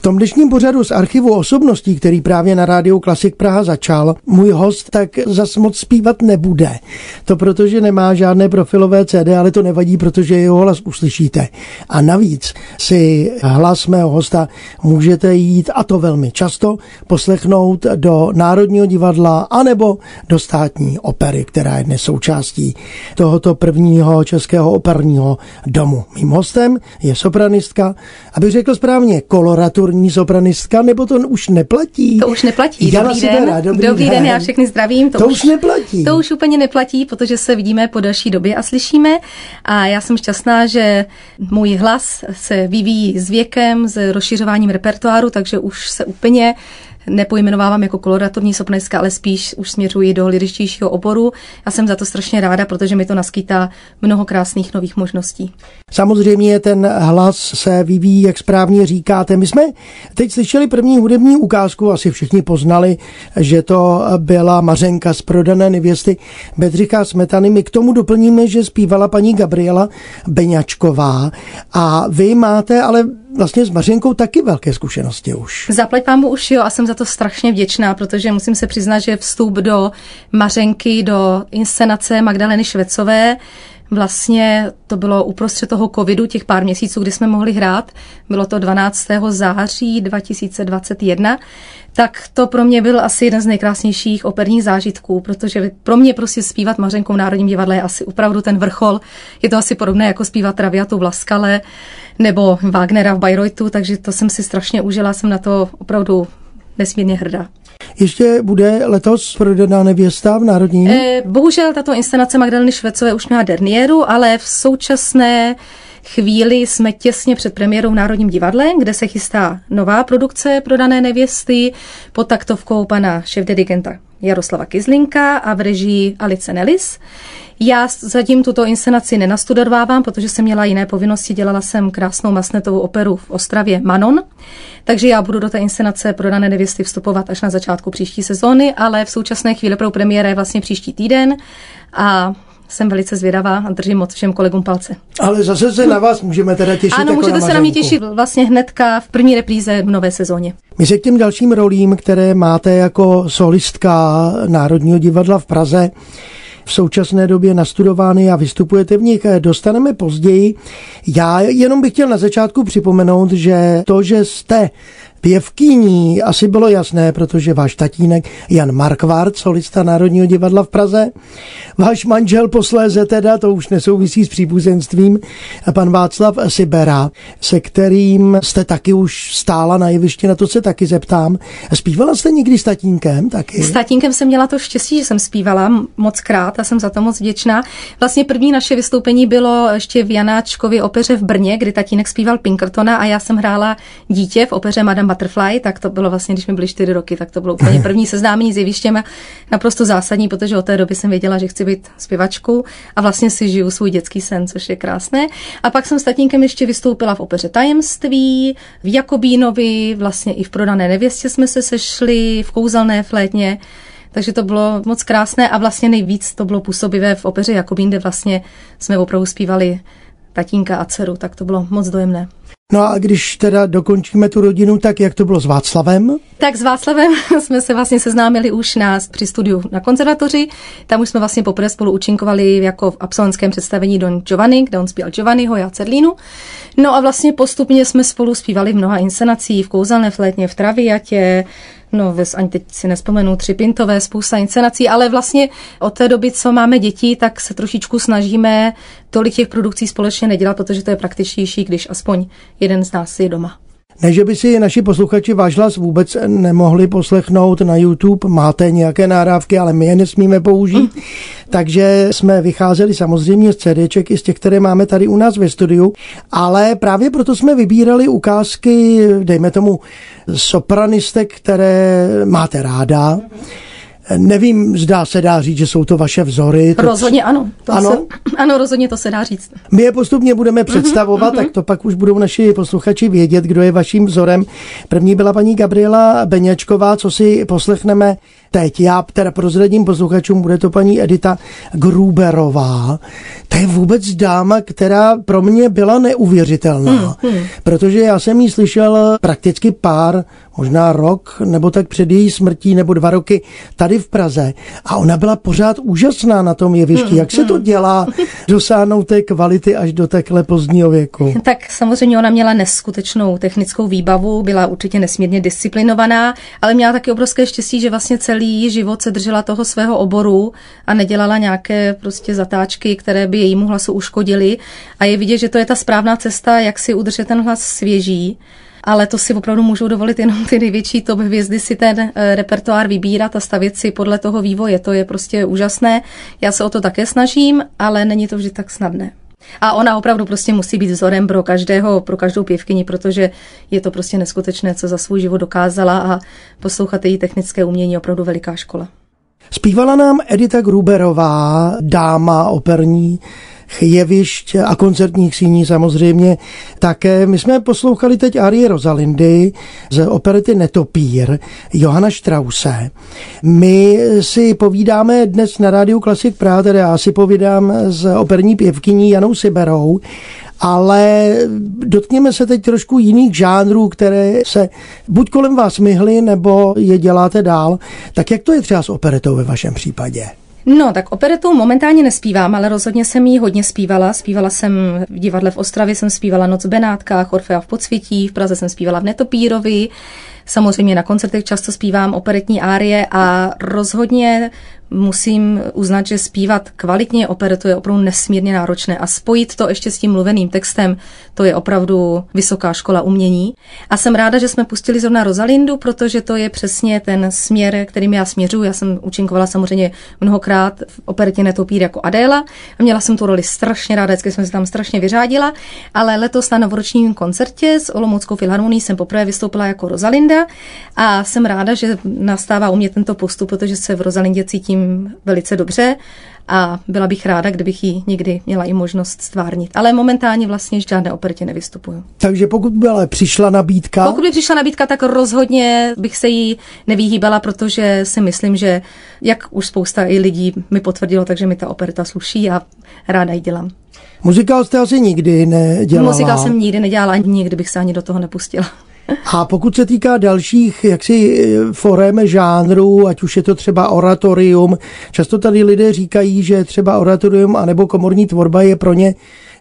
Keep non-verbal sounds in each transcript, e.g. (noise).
Tom dnešním pořadu z archivu osobností, který právě na rádiu Klasik Praha začal, můj host tak zas moc zpívat nebude. To protože nemá žádné profilové CD, ale to nevadí, protože jeho hlas uslyšíte. A navíc si hlas mého hosta můžete jít, a to velmi často, poslechnout do Národního divadla anebo do státní opery, která je dnes součástí tohoto prvního českého operního domu. Mým hostem je sopranistka, aby řekl správně, koloratur kulturní sopranistka, nebo to už neplatí? To už neplatí. Jana dobrý den. Sidera, dobrý, dobrý den. den, já všechny zdravím. To, to už, už neplatí. To už úplně neplatí, protože se vidíme po další době a slyšíme. A já jsem šťastná, že můj hlas se vyvíjí s věkem, s rozšiřováním repertoáru, takže už se úplně nepojmenovávám jako koloraturní sopranistka, ale spíš už směřuji do liričtějšího oboru. Já jsem za to strašně ráda, protože mi to naskytá mnoho krásných nových možností. Samozřejmě ten hlas se vyvíjí, jak správně říkáte. My jsme teď slyšeli první hudební ukázku, asi všichni poznali, že to byla Mařenka z prodané nevěsty Bedřicha Smetany. My k tomu doplníme, že zpívala paní Gabriela Beňačková a vy máte ale vlastně s Mařenkou taky velké zkušenosti už. Zaplať pámu už jo a jsem za to strašně vděčná, protože musím se přiznat, že vstup do Mařenky, do inscenace Magdaleny Švecové, Vlastně to bylo uprostřed toho covidu, těch pár měsíců, kdy jsme mohli hrát. Bylo to 12. září 2021. Tak to pro mě byl asi jeden z nejkrásnějších operních zážitků, protože pro mě prostě zpívat Mařenkou v Národním divadle je asi opravdu ten vrchol. Je to asi podobné jako zpívat Traviatu v Laskale nebo Wagnera v Bayreuthu, takže to jsem si strašně užila, jsem na to opravdu nesmírně hrdá. Ještě bude letos prodaná nevěsta v Národní? Eh, bohužel tato inscenace Magdaleny Švecové už měla derniéru, ale v současné chvíli jsme těsně před premiérou v Národním divadle, kde se chystá nová produkce prodané nevěsty pod taktovkou pana šéf-dirigenta Jaroslava Kizlinka a v režii Alice Nellis. Já zatím tuto inscenaci nenastudovávám, protože jsem měla jiné povinnosti. Dělala jsem krásnou masnetovou operu v Ostravě Manon, takže já budu do té inscenace Prodané nevěsty vstupovat až na začátku příští sezóny, ale v současné chvíli pro premiéra je vlastně příští týden a jsem velice zvědavá a držím moc všem kolegům palce. Ale zase se na vás můžeme teda těšit. Ano, jako můžete na se na mě těšit vlastně hnedka v první repríze v nové sezóně. My se k těm dalším rolím, které máte jako solistka Národního divadla v Praze, v současné době nastudovány a vystupujete v nich, dostaneme později. Já jenom bych chtěl na začátku připomenout, že to, že jste Pěvkyní asi bylo jasné, protože váš tatínek Jan Markvart, solista Národního divadla v Praze, váš manžel posléze teda, to už nesouvisí s příbuzenstvím, pan Václav Sibera, se kterým jste taky už stála na jevišti, na to se taky zeptám. Zpívala jste někdy s tatínkem taky? S tatínkem jsem měla to štěstí, že jsem zpívala moc krát a jsem za to moc vděčná. Vlastně první naše vystoupení bylo ještě v Janáčkově opeře v Brně, kdy tatínek zpíval Pinkertona a já jsem hrála dítě v opeře Madame Butterfly, tak to bylo vlastně, když mi byly čtyři roky, tak to bylo úplně (laughs) první seznámení s jevištěm a naprosto zásadní, protože od té doby jsem věděla, že chci být zpěvačkou a vlastně si žiju svůj dětský sen, což je krásné. A pak jsem s tatínkem ještě vystoupila v opeře Tajemství, v Jakobínovi, vlastně i v Prodané nevěstě jsme se sešli, v Kouzelné flétně. Takže to bylo moc krásné a vlastně nejvíc to bylo působivé v opeře Jakobín, kde vlastně jsme opravdu zpívali tatínka a dceru, tak to bylo moc dojemné. No a když teda dokončíme tu rodinu, tak jak to bylo s Václavem? Tak s Václavem (laughs) jsme se vlastně seznámili už na, při studiu na konzervatoři. Tam už jsme vlastně poprvé spolu účinkovali jako v absolventském představení Don Giovanni, kde on zpíval Giovanniho, já Cerlínu. No a vlastně postupně jsme spolu zpívali v mnoha inscenacích, v Kouzelné flétně, v Traviatě, no ani teď si nespomenu, tři pintové, spousta inscenací, ale vlastně od té doby, co máme děti, tak se trošičku snažíme tolik těch produkcí společně nedělat, protože to je praktičtější, když aspoň jeden z nás je doma. Ne, že by si naši posluchači váš hlas vůbec nemohli poslechnout na YouTube, máte nějaké nárávky, ale my je nesmíme použít. Mm. Takže jsme vycházeli samozřejmě z CDček i z těch, které máme tady u nás ve studiu, ale právě proto jsme vybírali ukázky, dejme tomu, sopranistek, které máte ráda. Mm Nevím, zdá se dá říct, že jsou to vaše vzory. To rozhodně ano. To ano? Se, (clears throat) ano, rozhodně to se dá říct. My je postupně budeme mhm, představovat, mm-hmm. tak to pak už budou naši posluchači vědět, kdo je vaším vzorem. První byla paní Gabriela Beňačková, co si poslechneme teď. Já teda prozradím posluchačům, bude to paní Edita Gruberová. To je vůbec dáma, která pro mě byla neuvěřitelná, hmm, hmm. protože já jsem jí slyšel prakticky pár možná rok nebo tak před její smrtí nebo dva roky tady v Praze a ona byla pořád úžasná na tom jevišti. Hmm, Jak se to hmm. dělá dosáhnout té kvality až do takhle pozdního věku? (laughs) Tak samozřejmě ona měla neskutečnou technickou výbavu, byla určitě nesmírně disciplinovaná, ale měla taky obrovské štěstí, že vlastně celý život se držela toho svého oboru a nedělala nějaké prostě zatáčky, které by jejímu hlasu uškodily. A je vidět, že to je ta správná cesta, jak si udržet ten hlas svěží ale to si opravdu můžou dovolit jenom ty největší top hvězdy si ten eh, repertoár vybírat a stavět si podle toho vývoje. To je prostě úžasné. Já se o to také snažím, ale není to vždy tak snadné. A ona opravdu prostě musí být vzorem pro každého, pro každou pěvkyni, protože je to prostě neskutečné, co za svůj život dokázala a poslouchat její technické umění je opravdu veliká škola. Zpívala nám Edita Gruberová, dáma operní, jevišť a koncertních síní samozřejmě také. My jsme poslouchali teď Arie Rosalindy z operety Netopír Johana Strause. My si povídáme dnes na rádiu Klasik Praha, tedy já si povídám s operní pěvkyní Janou Siberou ale dotkněme se teď trošku jiných žánrů, které se buď kolem vás myhly, nebo je děláte dál. Tak jak to je třeba s operetou ve vašem případě? No, tak operetu momentálně nespívám, ale rozhodně jsem ji hodně zpívala. Zpívala jsem v divadle v Ostravě, jsem zpívala Noc v Benátkách, Orfea v Podsvětí, v Praze jsem zpívala v Netopírovi. Samozřejmě na koncertech často zpívám operetní árie a rozhodně musím uznat, že zpívat kvalitně operetu je opravdu nesmírně náročné a spojit to ještě s tím mluveným textem, to je opravdu vysoká škola umění. A jsem ráda, že jsme pustili zrovna Rosalindu, protože to je přesně ten směr, kterým já směřuji. Já jsem účinkovala samozřejmě mnohokrát v operetě Netopír jako Adéla a měla jsem tu roli strašně ráda, vždycky jsem se tam strašně vyřádila, ale letos na novoročním koncertě s Olomouckou filharmonií jsem poprvé vystoupila jako Rosalinda a jsem ráda, že nastává u mě tento postup, protože se v Rosalindě cítím cítím velice dobře a byla bych ráda, kdybych ji někdy měla i možnost stvárnit. Ale momentálně vlastně žádné operetě nevystupuju. Takže pokud by ale přišla nabídka? Pokud by přišla nabídka, tak rozhodně bych se jí nevyhýbala, protože si myslím, že jak už spousta i lidí mi potvrdilo, takže mi ta opereta sluší a ráda ji dělám. Muzikál jste asi nikdy nedělala? Muzikál jsem nikdy nedělala, nikdy bych se ani do toho nepustila. A pokud se týká dalších jaksi forem žánrů, ať už je to třeba oratorium, často tady lidé říkají, že třeba oratorium anebo komorní tvorba je pro ně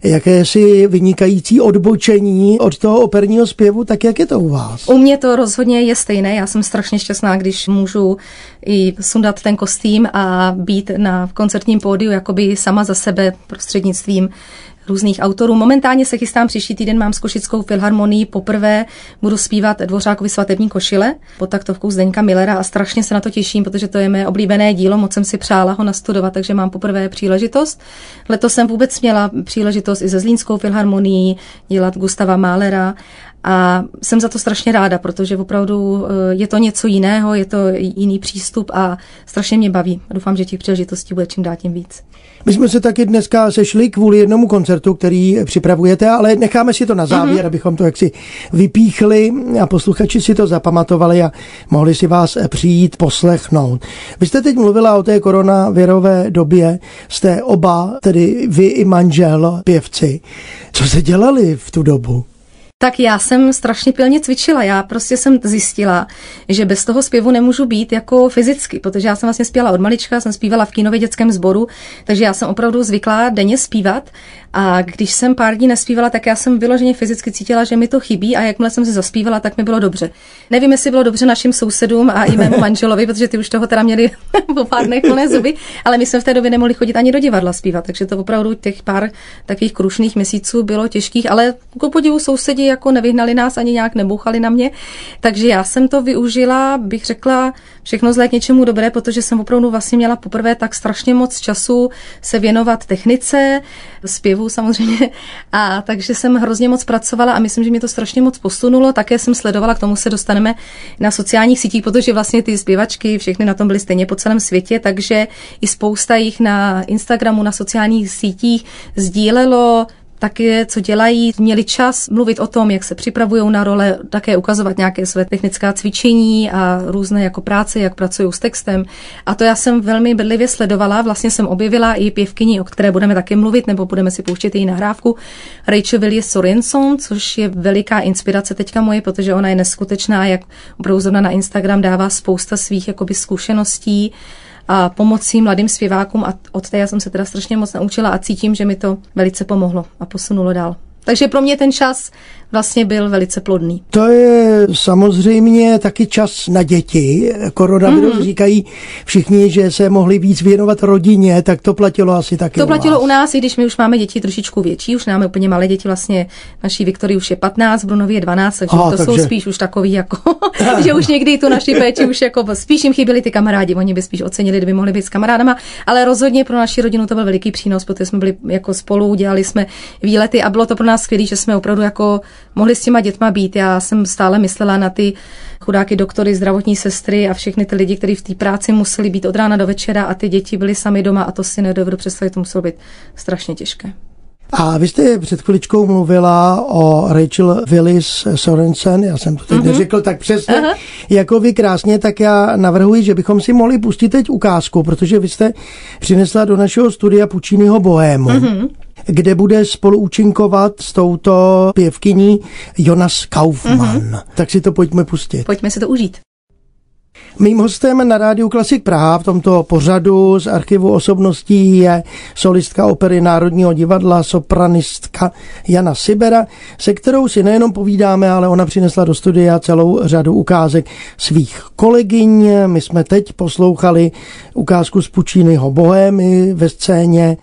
jakési vynikající odbočení od toho operního zpěvu, tak jak je to u vás? U mě to rozhodně je stejné. Já jsem strašně šťastná, když můžu i sundat ten kostým a být na koncertním pódiu jakoby sama za sebe prostřednictvím různých autorů. Momentálně se chystám příští týden, mám s Košickou filharmonií poprvé, budu zpívat Dvořákovi svatební košile pod taktovkou Zdeňka Millera a strašně se na to těším, protože to je mé oblíbené dílo, moc jsem si přála ho nastudovat, takže mám poprvé příležitost. Letos jsem vůbec měla příležitost i se Zlínskou filharmonií dělat Gustava Málera a jsem za to strašně ráda, protože opravdu eh, je to něco jiného, je to jiný přístup a strašně mě baví. Doufám, že těch příležitostí bude čím dát tím víc. My jsme se taky dneska sešli kvůli jednomu koncertu, který připravujete, ale necháme si to na závěr, mm-hmm. abychom to jaksi vypíchli a posluchači si to zapamatovali a mohli si vás přijít poslechnout. Vy jste teď mluvila o té koronavirové době, jste oba, tedy vy i manžel, pěvci. Co jste dělali v tu dobu? Tak já jsem strašně pilně cvičila. Já prostě jsem zjistila, že bez toho zpěvu nemůžu být jako fyzicky, protože já jsem vlastně zpívala od malička, jsem zpívala v kinově dětském sboru, takže já jsem opravdu zvyklá denně zpívat a když jsem pár dní nespívala, tak já jsem vyloženě fyzicky cítila, že mi to chybí a jakmile jsem se zaspívala, tak mi bylo dobře. Nevím, jestli bylo dobře našim sousedům a i mému manželovi, protože ty už toho teda měli (laughs) po pár dnech plné zuby, ale my jsme v té době nemohli chodit ani do divadla zpívat, takže to opravdu těch pár takových krušných měsíců bylo těžkých, ale ku podivu sousedí jako nevyhnali nás ani nějak nebouchali na mě. Takže já jsem to využila, bych řekla, všechno zlé k něčemu dobré, protože jsem opravdu vlastně měla poprvé tak strašně moc času se věnovat technice, zpěvu samozřejmě. (laughs) A takže jsem hrozně moc pracovala a myslím, že mě to strašně moc posunulo. Také jsem sledovala, k tomu se dostaneme na sociálních sítích, protože vlastně ty zpěvačky všechny na tom byly stejně po celém světě, takže i spousta jich na Instagramu, na sociálních sítích sdílelo taky, co dělají, měli čas mluvit o tom, jak se připravují na role, také ukazovat nějaké své technická cvičení a různé jako práce, jak pracují s textem. A to já jsem velmi bedlivě sledovala. Vlastně jsem objevila i pěvkyni, o které budeme také mluvit, nebo budeme si pouštět její nahrávku, Rachel Willis Sorenson, což je veliká inspirace teďka moje, protože ona je neskutečná, jak opravdu na Instagram dává spousta svých jakoby zkušeností a pomocí mladým zpěvákům a od té já jsem se teda strašně moc naučila a cítím, že mi to velice pomohlo a posunulo dál. Takže pro mě ten čas vlastně byl velice plodný. To je samozřejmě taky čas na děti. Koronavirus mm-hmm. říkají všichni, že se mohli víc věnovat rodině, tak to platilo asi taky To platilo u, u nás, i když my už máme děti trošičku větší, už máme úplně malé děti, vlastně naší Viktorii už je 15, Brunovi je 12, takže Aha, to takže... jsou spíš už takový jako, (laughs) (laughs) že už někdy tu naši péči už jako spíš jim chyběli ty kamarádi, oni by spíš ocenili, kdyby mohli být s kamarádama, ale rozhodně pro naši rodinu to byl veliký přínos, protože jsme byli jako spolu, dělali jsme výlety a bylo to pro nás skvělé, že jsme opravdu jako mohli s těma dětma být. Já jsem stále myslela na ty chudáky doktory, zdravotní sestry a všechny ty lidi, kteří v té práci museli být od rána do večera a ty děti byly sami doma a to si nedovedu představit, to muselo být strašně těžké. A vy jste před chviličkou mluvila o Rachel Willis Sorensen, já jsem to teď uh-huh. neřekl tak přesně, uh-huh. jako vy krásně, tak já navrhuji, že bychom si mohli pustit teď ukázku, protože vy jste přinesla do našeho studia Pučínyho Bohému. Uh-huh kde bude spoluúčinkovat s touto pěvkyní Jonas Kaufmann. Mm-hmm. Tak si to pojďme pustit. Pojďme si to užít. Mým hostem na rádiu Klasik Praha v tomto pořadu z archivu osobností je solistka opery Národního divadla, sopranistka Jana Sibera, se kterou si nejenom povídáme, ale ona přinesla do studia celou řadu ukázek svých kolegyň. My jsme teď poslouchali ukázku z Pučínyho Bohémy ve scéně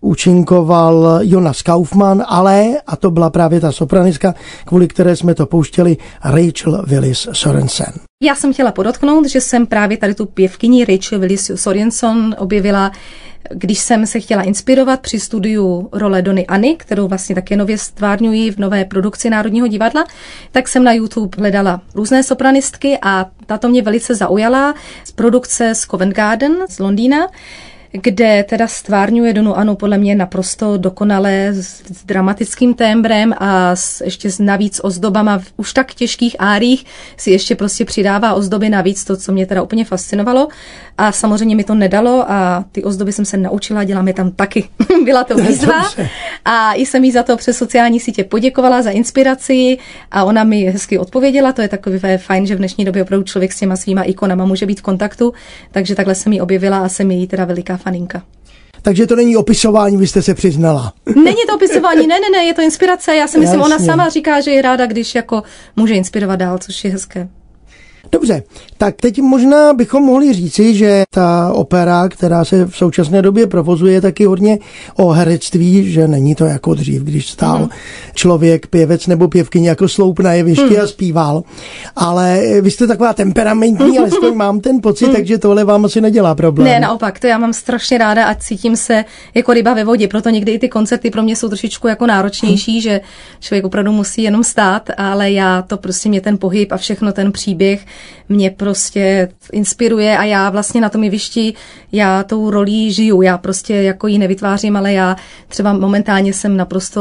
účinkoval Jonas Kaufmann, ale, a to byla právě ta sopranistka, kvůli které jsme to pouštěli, Rachel Willis Sorensen. Já jsem chtěla podotknout, že jsem právě tady tu pěvkyni Rachel Willis Sorensen objevila když jsem se chtěla inspirovat při studiu role DonyAny, kterou vlastně také nově stvárňuji v nové produkci Národního divadla, tak jsem na YouTube hledala různé sopranistky a tato mě velice zaujala z produkce z Covent Garden z Londýna kde teda stvárňuje Donu Anu podle mě naprosto dokonale s, s dramatickým témbrem a s, ještě s navíc ozdobama v už tak těžkých árích si ještě prostě přidává ozdoby navíc, to, co mě teda úplně fascinovalo. A samozřejmě mi to nedalo a ty ozdoby jsem se naučila, dělám je tam taky. (laughs) Byla to výzva a i jsem jí za to přes sociální sítě poděkovala za inspiraci a ona mi hezky odpověděla. To je takové fajn, že v dnešní době opravdu člověk s těma svýma ikonama může být v kontaktu, takže takhle jsem ji objevila a jsem jí teda veliká faninka. Takže to není opisování, vy jste se přiznala. Není to opisování, ne, ne, ne, je to inspirace. Já si myslím, Jasně. ona sama říká, že je ráda, když jako může inspirovat dál, což je hezké. Dobře, tak teď možná bychom mohli říci, že ta opera, která se v současné době provozuje, taky hodně o herectví, že není to jako dřív, když stál mm. člověk, pěvec nebo pěvkyně jako sloup na jevišti mm. a zpíval. Ale vy jste taková temperamentní, alespoň mám ten pocit, mm. takže tohle vám asi nedělá problém. Ne, naopak, to já mám strašně ráda a cítím se jako ryba ve vodě, proto někdy i ty koncerty pro mě jsou trošičku jako náročnější, mm. že člověk opravdu musí jenom stát, ale já to prostě mě ten pohyb a všechno ten příběh mě prostě inspiruje a já vlastně na tom jevišti, já tou rolí žiju, já prostě jako ji nevytvářím, ale já třeba momentálně jsem naprosto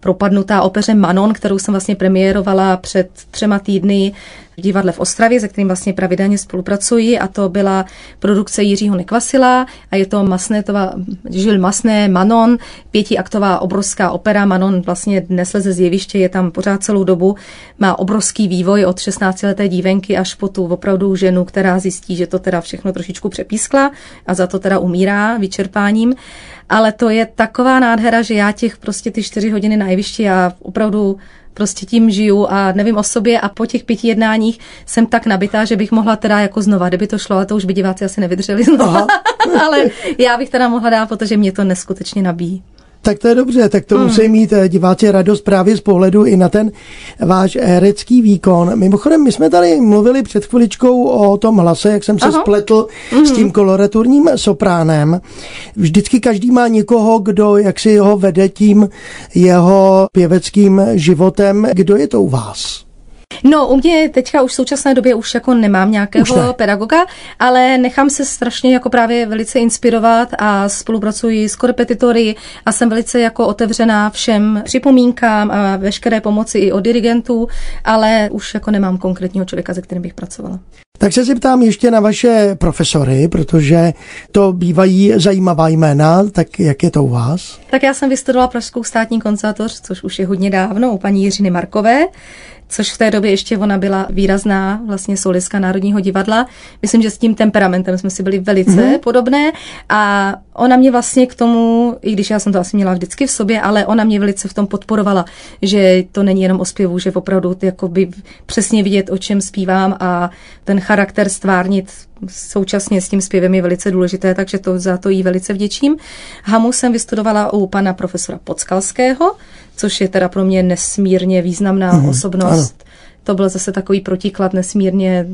propadnutá opeře Manon, kterou jsem vlastně premiérovala před třema týdny v divadle v Ostravě, se kterým vlastně pravidelně spolupracuji a to byla produkce Jiřího Nekvasila a je to Masnétova, Žil Masné, Manon, pětiaktová obrovská opera. Manon vlastně dnes leze z jeviště, je tam pořád celou dobu, má obrovský vývoj od 16-leté dívenky až po tu opravdu ženu, která zjistí, že to teda všechno trošičku přepískla a za to teda umírá vyčerpáním. Ale to je taková nádhera, že já těch prostě ty čtyři hodiny na jevišti, já opravdu prostě tím žiju a nevím o sobě a po těch pěti jednáních jsem tak nabitá, že bych mohla teda jako znova, kdyby to šlo, ale to už by diváci asi nevydrželi znova, (laughs) ale já bych teda mohla dát, protože mě to neskutečně nabíjí. Tak to je dobře, tak to hmm. musí mít eh, diváci radost právě z pohledu i na ten váš herecký výkon. Mimochodem, my jsme tady mluvili před chviličkou o tom hlase, jak jsem se Aha. spletl hmm. s tím koloraturním sopránem. Vždycky každý má někoho, kdo jak si ho vede tím jeho pěveckým životem. Kdo je to u vás? No, u mě teďka už v současné době už jako nemám nějakého ne. pedagoga, ale nechám se strašně jako právě velice inspirovat a spolupracuji s korepetitory a jsem velice jako otevřená všem připomínkám a veškeré pomoci i od dirigentů, ale už jako nemám konkrétního člověka, se kterým bych pracovala. Tak se zeptám ještě na vaše profesory, protože to bývají zajímavá jména, tak jak je to u vás? Tak já jsem vystudovala Pražskou státní konzervatoř, což už je hodně dávno, u paní Jiřiny Markové což v té době ještě ona byla výrazná vlastně solistka Národního divadla. Myslím, že s tím temperamentem jsme si byli velice mm-hmm. podobné a ona mě vlastně k tomu, i když já jsem to asi měla vždycky v sobě, ale ona mě velice v tom podporovala, že to není jenom o zpěvu, že opravdu jakoby přesně vidět, o čem zpívám a ten charakter stvárnit současně s tím zpěvem je velice důležité, takže to za to jí velice vděčím. Hamu jsem vystudovala u pana profesora Podskalského, což je teda pro mě nesmírně významná mm, osobnost. Ano. To byl zase takový protiklad nesmírně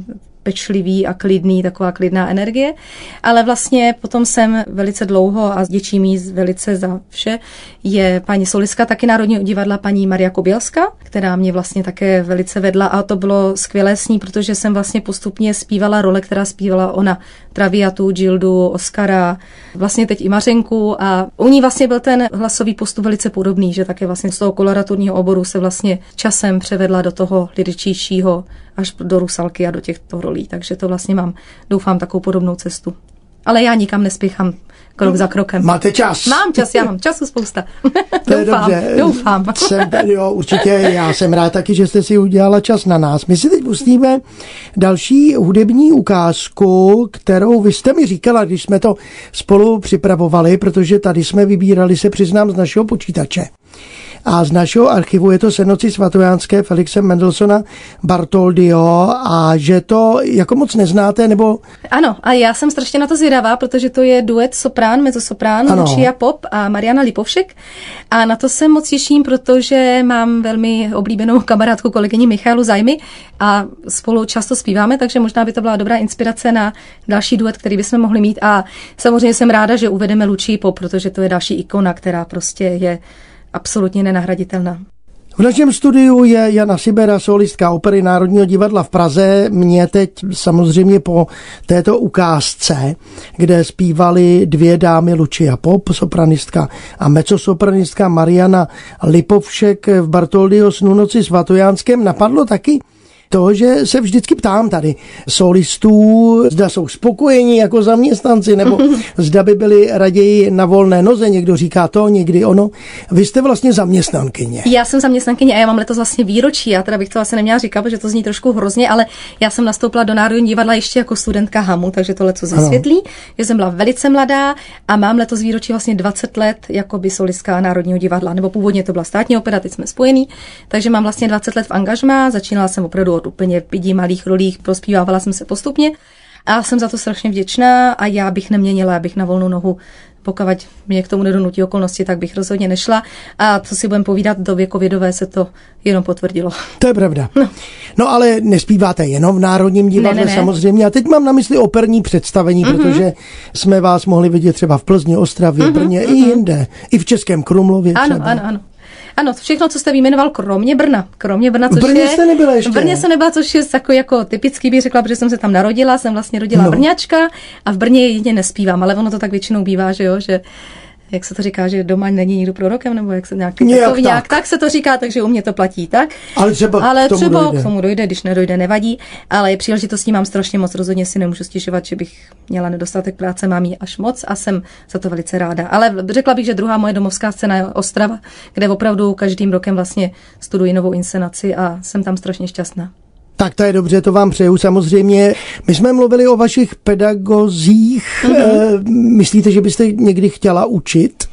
pečlivý a klidný, taková klidná energie. Ale vlastně potom jsem velice dlouho a děčím jí velice za vše, je paní solistka taky Národního divadla, paní Maria Kobělska, která mě vlastně také velice vedla a to bylo skvělé s ní, protože jsem vlastně postupně zpívala role, která zpívala ona. Traviatu, Gildu, Oscara, vlastně teď i Mařenku a u ní vlastně byl ten hlasový postup velice podobný, že také vlastně z toho koloraturního oboru se vlastně časem převedla do toho lidičtějšího až do Rusalky a do těchto rolí. Takže to vlastně mám, doufám, takovou podobnou cestu. Ale já nikam nespěchám krok za krokem. Máte čas? Mám čas, já mám času spousta. (laughs) To je (laughs) doufám, dobře. doufám. Jsem, jo, určitě, já jsem rád taky, že jste si udělala čas na nás. My si teď pustíme další hudební ukázku, kterou vy jste mi říkala, když jsme to spolu připravovali, protože tady jsme vybírali, se přiznám, z našeho počítače. A z našeho archivu je to Senoci svatojánské Felixe Mendelsona Bartoldio a že to jako moc neznáte, nebo... Ano, a já jsem strašně na to zvědavá, protože to je duet soprán, mezzosoprán, Lucia Pop a Mariana Lipovšek. A na to se moc těším, protože mám velmi oblíbenou kamarádku kolegyni Michalu Zajmy a spolu často zpíváme, takže možná by to byla dobrá inspirace na další duet, který bychom mohli mít. A samozřejmě jsem ráda, že uvedeme Lucia Pop, protože to je další ikona, která prostě je absolutně nenahraditelná. V našem studiu je Jana Sibera, solistka opery Národního divadla v Praze. Mě teď samozřejmě po této ukázce, kde zpívali dvě dámy Lucia Pop, sopranistka a mecosopranistka Mariana Lipovšek v Bartoldiho snu noci svatojánském, napadlo taky to, že se vždycky ptám tady solistů, zda jsou spokojení jako zaměstnanci, nebo zda by byli raději na volné noze, někdo říká to, někdy ono. Vy jste vlastně zaměstnankyně. Já jsem zaměstnankyně a já mám letos vlastně výročí, já teda bych to asi neměla říkat, protože to zní trošku hrozně, ale já jsem nastoupila do Národního divadla ještě jako studentka HAMu, takže to letos vysvětlí, že jsem byla velice mladá a mám letos výročí vlastně 20 let jako by solistka Národního divadla, nebo původně to byla státní opera, teď jsme spojení, takže mám vlastně 20 let v angažmá, začínala jsem opravdu od úplně pidí malých rolích, prospívávala jsem se postupně a jsem za to strašně vděčná a já bych neměnila, abych na volnou nohu pokud mě k tomu nedonutí okolnosti, tak bych rozhodně nešla. A co si budeme povídat, do věkovědové se to jenom potvrdilo. To je pravda. No, no ale nespíváte jenom v Národním divadle ne, ne, ne. samozřejmě. A teď mám na mysli operní představení, mm-hmm. protože jsme vás mohli vidět třeba v Plzni, Ostravě, mm-hmm, Brně mm-hmm. i jinde. I v Českém Krumlově třeba. Ano, ano, ano. Všechno, co jste vyjmenoval, kromě Brna. Kromě Brna, což Brně je, jste nebyla ještě. V Brně jsem nebyla, což je jako, jako typický, bych řekla, protože jsem se tam narodila, jsem vlastně rodila no. Brňačka a v Brně jedině nespívám, ale ono to tak většinou bývá, že jo, že jak se to říká, že doma není nikdo prorokem, nebo jak se nějak, nějak, tak. nějak tak se to říká, takže u mě to platí tak. Ale třeba, ale k tomu, třeba dojde. k tomu dojde, když nedojde, nevadí. Ale je příležitostí mám strašně moc, rozhodně si nemůžu stěžovat, že bych měla nedostatek práce, mám ji až moc a jsem za to velice ráda. Ale řekla bych, že druhá moje domovská scéna je Ostrava, kde opravdu každým rokem vlastně studuji novou inscenaci a jsem tam strašně šťastná. Tak to je dobře, to vám přeju samozřejmě. My jsme mluvili o vašich pedagozích. Mm-hmm. Myslíte, že byste někdy chtěla učit?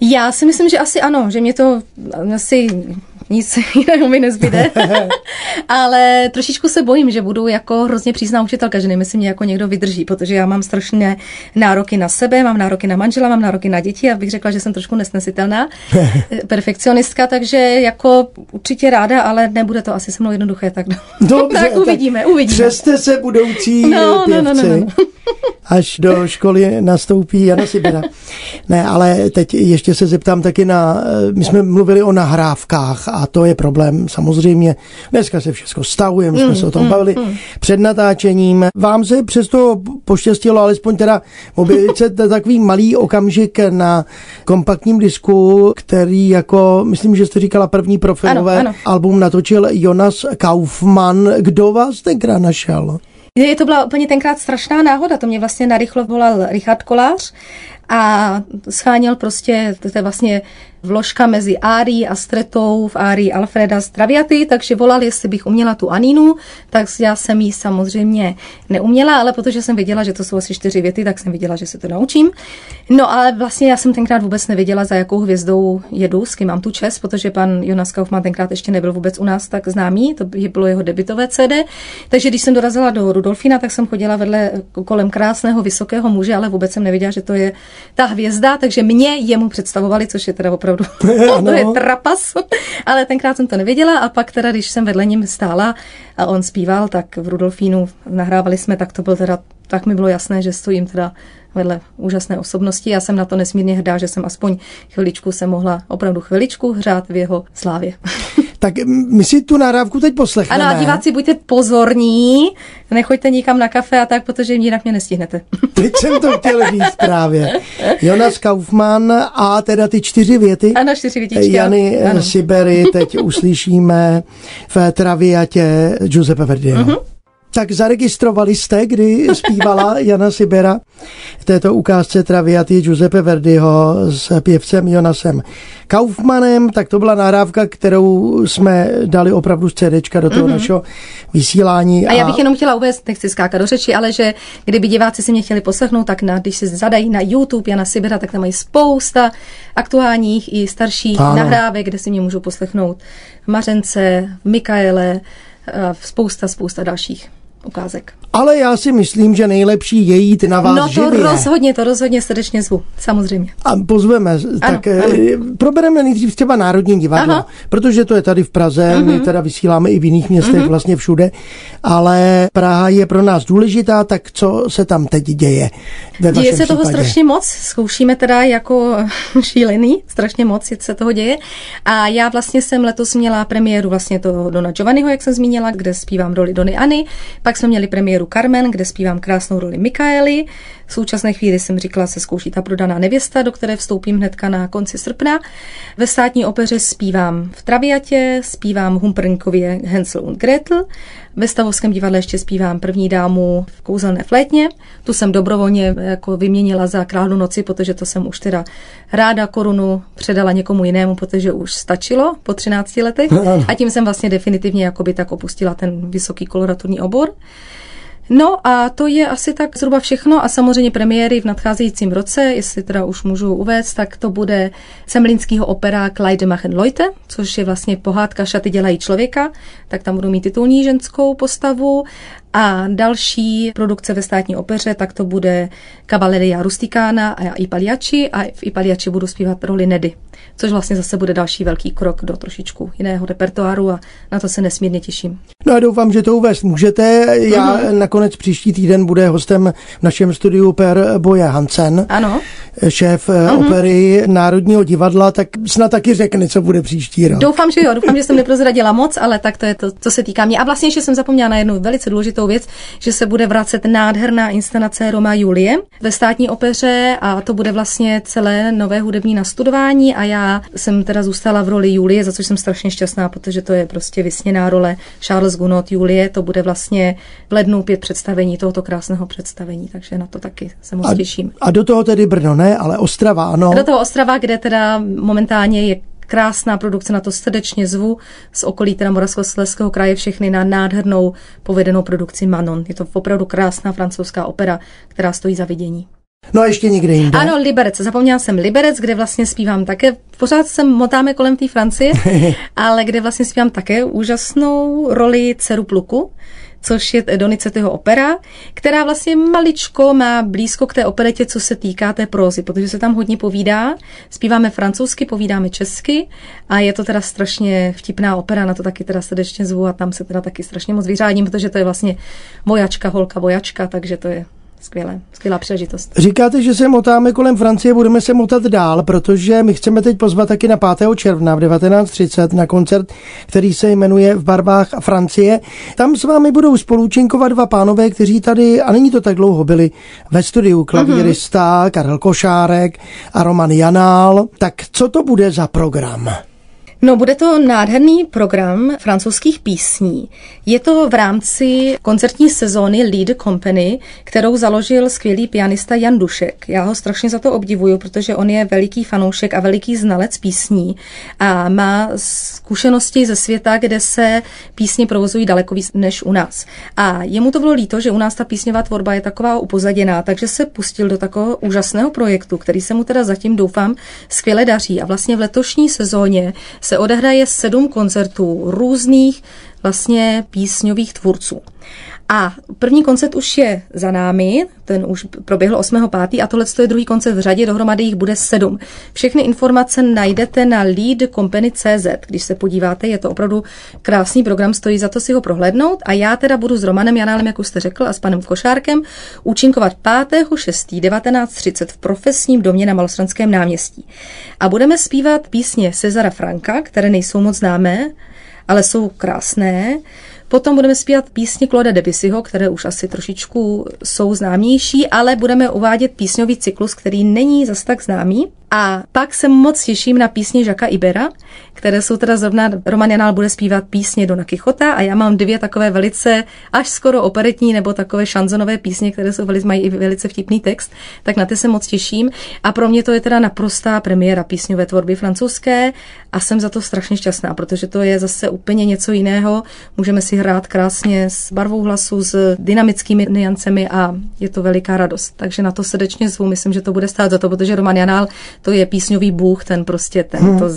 Já si myslím, že asi ano, že mě to asi nic jiného mi nezbyde. (laughs) Ale trošičku se bojím, že budu jako hrozně přísná učitelka, že nemyslím, mě jako někdo vydrží, protože já mám strašně nároky na sebe, mám nároky na manžela, mám nároky na děti a bych řekla, že jsem trošku nesnesitelná (laughs) perfekcionistka, takže jako určitě ráda, ale nebude to asi se mnou jednoduché, tak, Dobře, (laughs) tak uvidíme, uvidíme. Přeste se budoucí no, pěvci. no, no, no, no. Až do školy nastoupí Jana Sibira. (laughs) Ne, ale teď ještě se zeptám taky na, my jsme mluvili o nahrávkách a to je problém samozřejmě. Dneska se všechno stahuje, my jsme mm, se o tom mm, bavili mm. před natáčením. Vám se přesto poštěstilo alespoň teda objevit se (laughs) takový malý okamžik na kompaktním disku, který jako, myslím, že jste říkala první profilové ano, ano. album natočil Jonas Kaufmann. Kdo vás tenkrát našel? Je to byla úplně tenkrát strašná náhoda, to mě vlastně narychlo volal Richard Kolář a scháněl prostě, to je vlastně vložka mezi Árí a Stretou, v Árí Alfreda Straviaty, takže volal, jestli bych uměla tu Anínu, tak já jsem ji samozřejmě neuměla, ale protože jsem věděla, že to jsou asi čtyři věty, tak jsem věděla, že se to naučím. No ale vlastně já jsem tenkrát vůbec nevěděla, za jakou hvězdou jedu, s kým mám tu čest, protože pan Jonas Kaufmann tenkrát ještě nebyl vůbec u nás tak známý, to bylo jeho debitové CD. Takže když jsem dorazila do Rudolfina, tak jsem chodila vedle kolem krásného vysokého muže, ale vůbec jsem nevěděla, že to je ta hvězda, takže mě jemu představovali, což je teda opravdu (laughs) to je trapas. (laughs) Ale tenkrát jsem to nevěděla a pak teda, když jsem vedle ním stála a on zpíval, tak v Rudolfínu nahrávali jsme, tak to byl teda, tak mi bylo jasné, že stojím teda vedle úžasné osobnosti. Já jsem na to nesmírně hrdá, že jsem aspoň chviličku se mohla, opravdu chviličku hřát v jeho slávě. (laughs) Tak my si tu nahrávku teď poslechneme. Ano, a diváci, buďte pozorní, nechoďte nikam na kafe a tak, protože jinak mě nestihnete. (laughs) Teď jsem to chtěl říct právě. Jonas Kaufmann a teda ty čtyři věty. Ano, čtyři větičky. Jany ano. Sibery teď uslyšíme v Traviatě Giuseppe Verdiho. Uh-huh. Tak zaregistrovali jste, kdy zpívala (laughs) Jana Sibera v této ukázce Traviaty Giuseppe Verdiho s pěvcem Jonasem Kaufmanem, tak to byla nahrávka, kterou jsme dali opravdu z CDčka do toho mm-hmm. našeho vysílání. A, a já bych jenom chtěla uvést, nechci skákat do řeči, ale že kdyby diváci si mě chtěli poslechnout, tak na, když si zadají na YouTube Jana Sibera, tak tam mají spousta aktuálních i starších ano. nahrávek, kde si mě můžou poslechnout Mařence, Mikaele, spousta, spousta dalších ukázek. Ale já si myslím, že nejlepší je jít na vás No to živě. rozhodně, to rozhodně srdečně zvu, samozřejmě. A pozveme, tak ano. Eh, probereme nejdřív třeba Národní divadlo, Aha. protože to je tady v Praze, uh-huh. my mhm. teda vysíláme i v jiných městech, uh-huh. vlastně všude, ale Praha je pro nás důležitá, tak co se tam teď děje? Ve děje se případě? toho strašně moc, zkoušíme teda jako (laughs) šílený, strašně moc se toho děje. A já vlastně jsem letos měla premiéru vlastně toho Dona Giovanniho, jak jsem zmínila, kde zpívám roli DonyAny, pak jsme měli premiéru Carmen, kde zpívám krásnou roli Mikaeli. V současné chvíli jsem říkala, se zkouší ta prodaná nevěsta, do které vstoupím hnedka na konci srpna. Ve státní opeře zpívám v Traviatě, zpívám Humprnkově Hansel und Gretel. Ve Stavovském divadle ještě zpívám první dámu v kouzelné flétně. Tu jsem dobrovolně jako vyměnila za králu noci, protože to jsem už teda ráda korunu předala někomu jinému, protože už stačilo po 13 letech. (laughs) A tím jsem vlastně definitivně jakoby tak opustila ten vysoký koloraturní obor. No a to je asi tak zhruba všechno a samozřejmě premiéry v nadcházejícím roce, jestli teda už můžu uvést, tak to bude Semlinskýho opera Kleide machen Leute, což je vlastně pohádka Šaty dělají člověka, tak tam budu mít titulní ženskou postavu a další produkce ve státní opeře, tak to bude Cavalleria Rusticana a Ipaliaci a v Ipaliaci budu zpívat roli Nedy což vlastně zase bude další velký krok do trošičku jiného repertoáru a na to se nesmírně těším. No a doufám, že to uvést můžete. Já uh-huh. nakonec příští týden bude hostem v našem studiu Per Boje Hansen, ano. šéf uh-huh. opery Národního divadla, tak snad taky řekne, co bude příští rok. Doufám, že jo, doufám, že jsem neprozradila moc, ale tak to je to, co se týká mě. A vlastně ještě jsem zapomněla na jednu velice důležitou věc, že se bude vracet nádherná inscenace Roma Julie ve státní opeře a to bude vlastně celé nové hudební nastudování a já jsem teda zůstala v roli Julie, za což jsem strašně šťastná, protože to je prostě vysněná role Charles Gounod Julie, to bude vlastně v lednu pět představení tohoto krásného představení, takže na to taky se moc a, těším. A do toho tedy Brno, ne, ale Ostrava, ano. A do toho Ostrava, kde teda momentálně je krásná produkce, na to srdečně zvu z okolí teda Moravskoslezského kraje všechny na nádhernou povedenou produkci Manon. Je to opravdu krásná francouzská opera, která stojí za vidění. No a ještě někde jinde. Ano, Liberec. Zapomněla jsem Liberec, kde vlastně zpívám také, pořád se motáme kolem té Francie, (laughs) ale kde vlastně zpívám také úžasnou roli dceru Pluku což je Donizettiho opera, která vlastně maličko má blízko k té operetě, co se týká té prózy, protože se tam hodně povídá. Zpíváme francouzsky, povídáme česky a je to teda strašně vtipná opera, na to taky teda srdečně zvu a tam se teda taky strašně moc vyřádím, protože to je vlastně vojačka, holka vojačka, takže to je skvělé, skvělá příležitost. Říkáte, že se motáme kolem Francie, budeme se motat dál, protože my chceme teď pozvat taky na 5. června v 19.30 na koncert, který se jmenuje V barvách Francie. Tam s vámi budou spolučinkovat dva pánové, kteří tady, a není to tak dlouho, byli ve studiu klavírista mm-hmm. Karel Košárek a Roman Janál. Tak co to bude za program? No, bude to nádherný program francouzských písní. Je to v rámci koncertní sezóny Lead Company, kterou založil skvělý pianista Jan Dušek. Já ho strašně za to obdivuju, protože on je veliký fanoušek a veliký znalec písní a má zkušenosti ze světa, kde se písně provozují daleko víc než u nás. A jemu to bylo líto, že u nás ta písňová tvorba je taková upozaděná, takže se pustil do takového úžasného projektu, který se mu teda zatím doufám skvěle daří. A vlastně v letošní sezóně se odehraje sedm koncertů různých vlastně písňových tvůrců. A první koncert už je za námi, ten už proběhl 8.5. a tohle je druhý koncert v řadě, dohromady jich bude sedm. Všechny informace najdete na leadcompany.cz, když se podíváte, je to opravdu krásný program, stojí za to si ho prohlédnout a já teda budu s Romanem Janálem, jak už jste řekl, a s panem Košárkem účinkovat 5.6.1930 v profesním domě na Malostranském náměstí. A budeme zpívat písně Cezara Franka, které nejsou moc známé, ale jsou krásné. Potom budeme zpívat písně Claude Debussyho, které už asi trošičku jsou známější, ale budeme uvádět písňový cyklus, který není zas tak známý. A pak se moc těším na písně Žaka Ibera, které jsou teda zrovna, Roman Janál bude zpívat písně Dona Kichota a já mám dvě takové velice až skoro operetní nebo takové šanzonové písně, které jsou velice, mají i velice vtipný text, tak na ty se moc těším. A pro mě to je teda naprostá premiéra písňové tvorby francouzské a jsem za to strašně šťastná, protože to je zase úplně něco jiného. Můžeme si hrát krásně s barvou hlasu, s dynamickými niancemi a je to veliká radost. Takže na to srdečně zvu, myslím, že to bude stát za to, protože Roman Janál to je písňový bůh, ten prostě ten hmm. to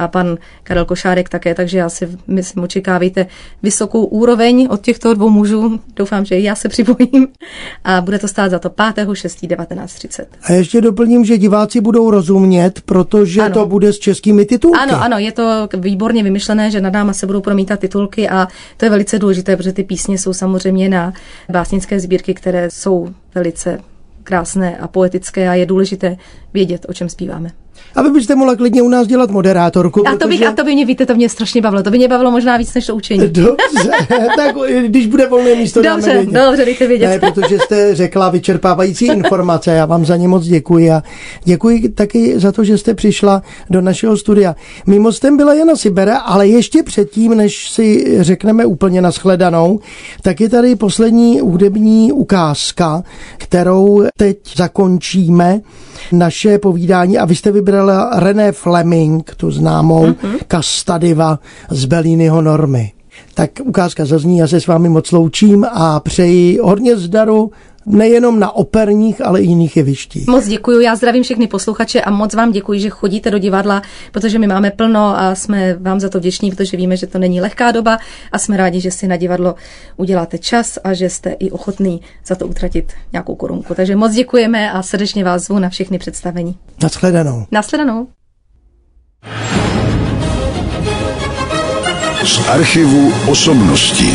a pan Karel Košárek také, takže já si myslím, očekávejte vysokou úroveň od těchto dvou mužů. Doufám, že já se připojím a bude to stát za to 5.6.1930. A ještě doplním, že diváci budou rozumět, protože ano. to bude s českými titulky. Ano, ano, je to výborně vymyšlené, že nad náma se budou promítat titulky a to je velice důležité, protože ty písně jsou samozřejmě na básnické sbírky, které jsou velice krásné a poetické a je důležité vědět, o čem zpíváme. A vy byste mohla klidně u nás dělat moderátorku. A to, by, a to by mě, víte, to mě strašně bavilo. To by mě bavilo možná víc než to učení. (laughs) Dobře, tak když bude volné místo, dobře, dáme vědět. Dobře, dejte vědět. Ne, protože jste řekla vyčerpávající (laughs) informace, já vám za ně moc děkuji a děkuji taky za to, že jste přišla do našeho studia. Mým hostem byla Jana Sibera, ale ještě předtím, než si řekneme úplně nashledanou, tak je tady poslední hudební ukázka, kterou teď zakončíme naše povídání a vy jste vybrala René Fleming, tu známou mm-hmm. Kastadiva z Belliniho normy. Tak ukázka zazní, já se s vámi moc loučím a přeji hodně zdaru nejenom na operních, ale i jiných jevištích. Moc děkuji, já zdravím všechny posluchače a moc vám děkuji, že chodíte do divadla, protože my máme plno a jsme vám za to vděční, protože víme, že to není lehká doba a jsme rádi, že si na divadlo uděláte čas a že jste i ochotný za to utratit nějakou korunku. Takže moc děkujeme a srdečně vás zvu na všechny představení. Naschledanou. Naschledanou. Z archivu osobností.